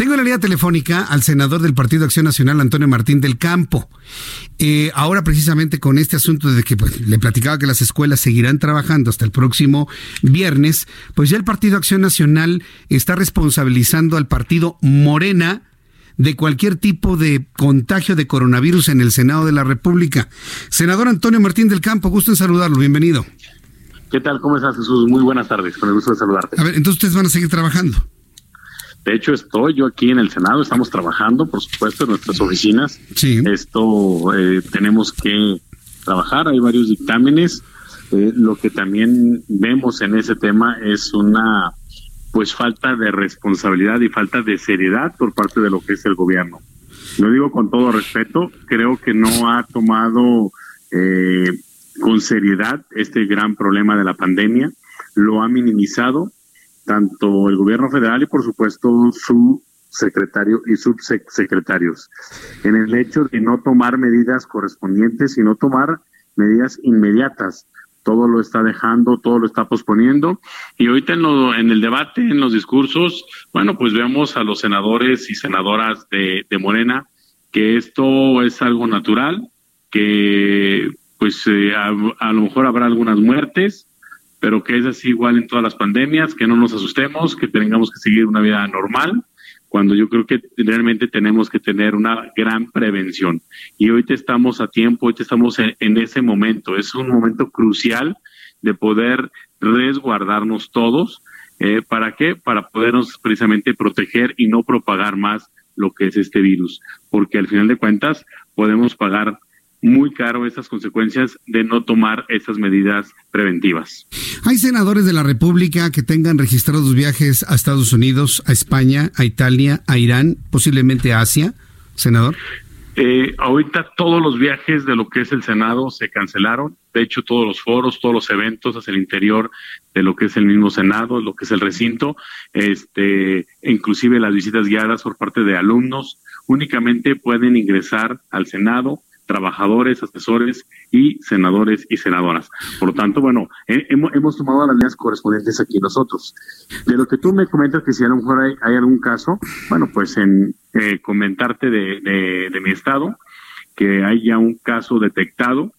Tengo en la línea telefónica al senador del Partido Acción Nacional, Antonio Martín del Campo. Eh, ahora precisamente con este asunto de que pues, le platicaba que las escuelas seguirán trabajando hasta el próximo viernes, pues ya el Partido Acción Nacional está responsabilizando al partido Morena de cualquier tipo de contagio de coronavirus en el Senado de la República. Senador Antonio Martín del Campo, gusto en saludarlo, bienvenido. ¿Qué tal? ¿Cómo estás, Jesús? Muy buenas tardes, con el gusto de saludarte. A ver, entonces ustedes van a seguir trabajando. De hecho, estoy yo aquí en el Senado, estamos trabajando, por supuesto, en nuestras oficinas. Sí. Esto eh, tenemos que trabajar, hay varios dictámenes. Eh, lo que también vemos en ese tema es una pues falta de responsabilidad y falta de seriedad por parte de lo que es el gobierno. Lo digo con todo respeto, creo que no ha tomado eh, con seriedad este gran problema de la pandemia, lo ha minimizado tanto el gobierno federal y por supuesto su secretario y subsecretarios en el hecho de no tomar medidas correspondientes y no tomar medidas inmediatas todo lo está dejando, todo lo está posponiendo. Y ahorita en, lo, en el debate, en los discursos, bueno, pues vemos a los senadores y senadoras de, de Morena que esto es algo natural, que pues eh, a, a, lo mejor habrá algunas muertes, pero que es así igual en todas las pandemias, que no nos asustemos, que tengamos que seguir una vida normal cuando yo creo que realmente tenemos que tener una gran prevención. Y ahorita estamos a tiempo, ahorita estamos en, ese momento, es un momento crucial de poder resguardarnos todos. Eh, ¿Para qué? Para podernos precisamente proteger y no propagar más lo que es este virus, porque al final de cuentas podemos pagar muy caro estas consecuencias de no tomar estas medidas preventivas. ¿Hay senadores de la República que tengan registrados viajes a Estados Unidos, a España, a Italia, a Irán, posiblemente a Asia, senador? Eh, ahorita todos los viajes de lo que es el Senado se cancelaron. De hecho, todos los foros, todos los eventos hacia el interior de lo que es el mismo Senado, lo que es el recinto, este, inclusive las visitas guiadas por parte de alumnos, únicamente pueden ingresar al Senado trabajadores, asesores y senadores y senadoras. Por lo tanto, bueno, hemos, hemos, tomado las medidas correspondientes aquí nosotros. De lo que tú me comentas que si a lo mejor hay, hay algún caso, bueno, pues en eh, comentarte de, de, de mi estado, que hay ya un caso detectado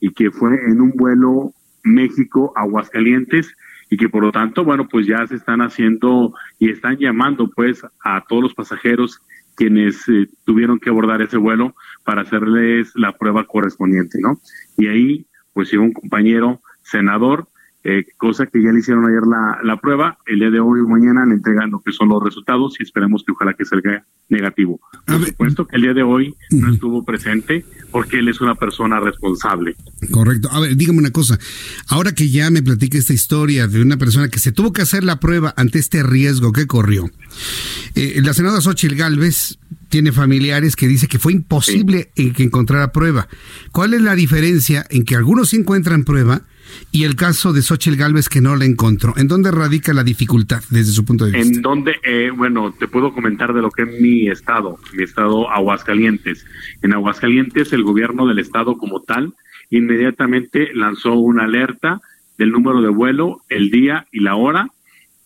y que fue en un vuelo México-Aguascalientes y que por lo tanto, bueno, pues ya se están haciendo y están llamando pues a todos los pasajeros quienes eh, tuvieron que abordar ese vuelo para hacerles la prueba correspondiente, ¿no? Y ahí, pues llegó un compañero senador, eh, cosa que ya le hicieron ayer la, la prueba, el día de hoy o mañana le entregan lo que son los resultados y esperemos que ojalá que salga negativo. Por supuesto que el día de hoy no estuvo presente porque él es una persona responsable. Correcto. A ver, dígame una cosa. Ahora que ya me platica esta historia de una persona que se tuvo que hacer la prueba ante este riesgo que corrió, eh, la senadora Xochitl Galvez tiene familiares que dice que fue imposible sí. que encontrara prueba. ¿Cuál es la diferencia en que algunos sí encuentran prueba y el caso de Xochitl Galvez que no la encontró? ¿En dónde radica la dificultad desde su punto de vista? En donde, eh, bueno, te puedo comentar de lo que es mi estado, mi estado Aguascalientes. En Aguascalientes el gobierno del estado como tal inmediatamente lanzó una alerta del número de vuelo, el día y la hora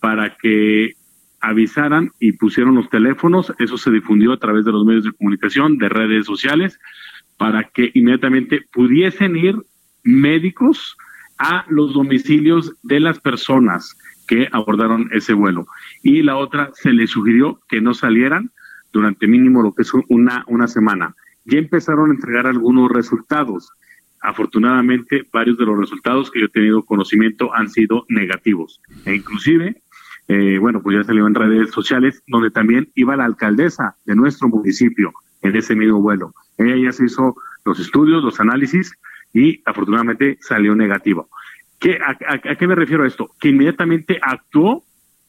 para que avisaran y pusieron los teléfonos, eso se difundió a través de los medios de comunicación, de redes sociales, para que inmediatamente pudiesen ir médicos a los domicilios de las personas que abordaron ese vuelo. Y la otra, se les sugirió que no salieran durante mínimo lo que es una, una semana. Ya empezaron a entregar algunos resultados. Afortunadamente, varios de los resultados que yo he tenido conocimiento han sido negativos. E inclusive, eh, bueno, pues ya salió en redes sociales, donde también iba la alcaldesa de nuestro municipio en ese mismo vuelo. Ella ya se hizo los estudios, los análisis y afortunadamente salió negativo. ¿Qué, a, a, qué me refiero a esto? Que inmediatamente actuó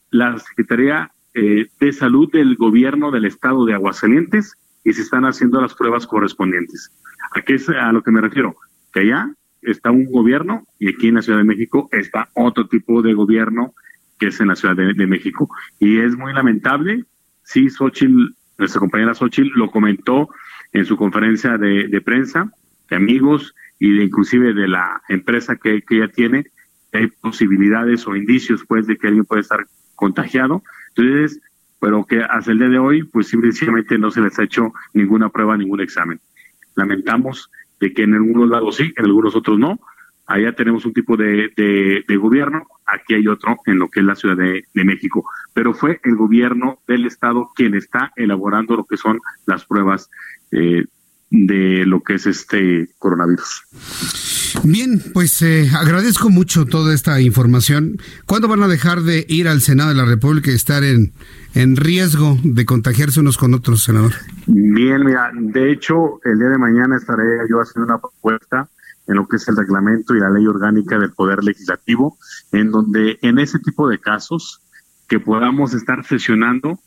la Secretaría eh, de Salud del Gobierno del Estado de Aguascalientes y se están haciendo las pruebas correspondientes. ¿A qué es a lo que me refiero? Que allá está un gobierno y aquí en la Ciudad de México está otro tipo de gobierno que es en la Ciudad de, México. Y es muy lamentable, sí, Xochitl, nuestra compañera Xochitl lo comentó en su conferencia de, prensa, de amigos y de inclusive de la empresa que, que ella tiene, hay posibilidades o indicios pues de que alguien puede estar contagiado. Entonces, pero que hasta el día de hoy, pues simplemente no se les ha hecho ninguna prueba, ningún examen. Lamentamos de que en algunos lados sí, en algunos otros no. Allá tenemos un tipo de, de, gobierno, aquí hay otro en lo que es la Ciudad de, México. Pero fue el gobierno del Estado quien está elaborando lo que son las pruebas eh, de lo que es este coronavirus. Bien, pues eh, agradezco mucho toda esta información. ¿Cuándo van a dejar de ir al Senado de la República y estar en, en riesgo de contagiarse unos con otros, senador? Bien, mira, de hecho, el día de mañana estaré yo haciendo una propuesta en lo que es el reglamento y la ley orgánica del Poder Legislativo, en donde en ese tipo de casos que podamos estar sesionando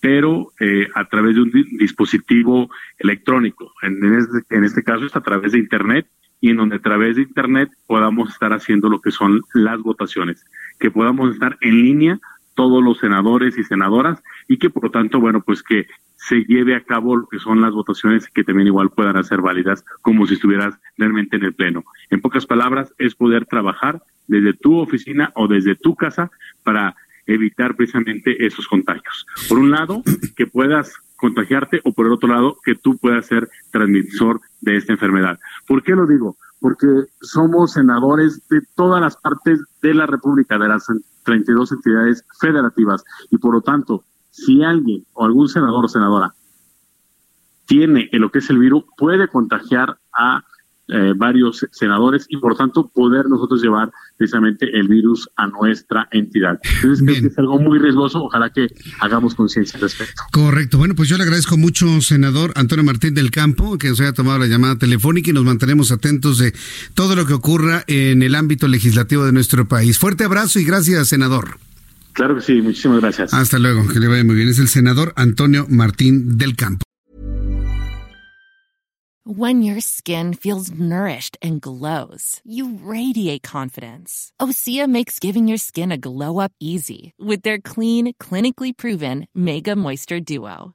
pero eh, a través de un dispositivo electrónico. En, este, en este caso es a través de Internet y en donde a través de Internet podamos estar haciendo lo que son las votaciones, que podamos estar en línea todos los senadores y senadoras y que por lo tanto, bueno, pues que se lleve a cabo lo que son las votaciones que también igual puedan ser válidas como si estuvieras realmente en el Pleno. En pocas palabras, es poder trabajar desde tu oficina o desde tu casa para evitar precisamente esos contagios. Por un lado, que puedas contagiarte o por el otro lado, que tú puedas ser transmisor de esta enfermedad. ¿Por qué lo digo? Porque somos senadores de todas las partes de la República, de las 32 entidades federativas y por lo tanto, si alguien o algún senador o senadora tiene lo que es el virus, puede contagiar a eh, varios senadores y por tanto poder nosotros llevar precisamente el virus a nuestra entidad. Entonces creo que es algo muy riesgoso, ojalá que hagamos conciencia al respecto. Correcto, bueno pues yo le agradezco mucho, senador Antonio Martín del Campo, que nos haya tomado la llamada telefónica y nos mantenemos atentos de todo lo que ocurra en el ámbito legislativo de nuestro país. Fuerte abrazo y gracias, senador. Claro que sí, muchísimas gracias. Hasta luego, que le vaya muy bien. Es el senador Antonio Martín del Campo. When your skin feels nourished and glows, you radiate confidence. Osea makes giving your skin a glow up easy with their clean, clinically proven Mega Moisture Duo.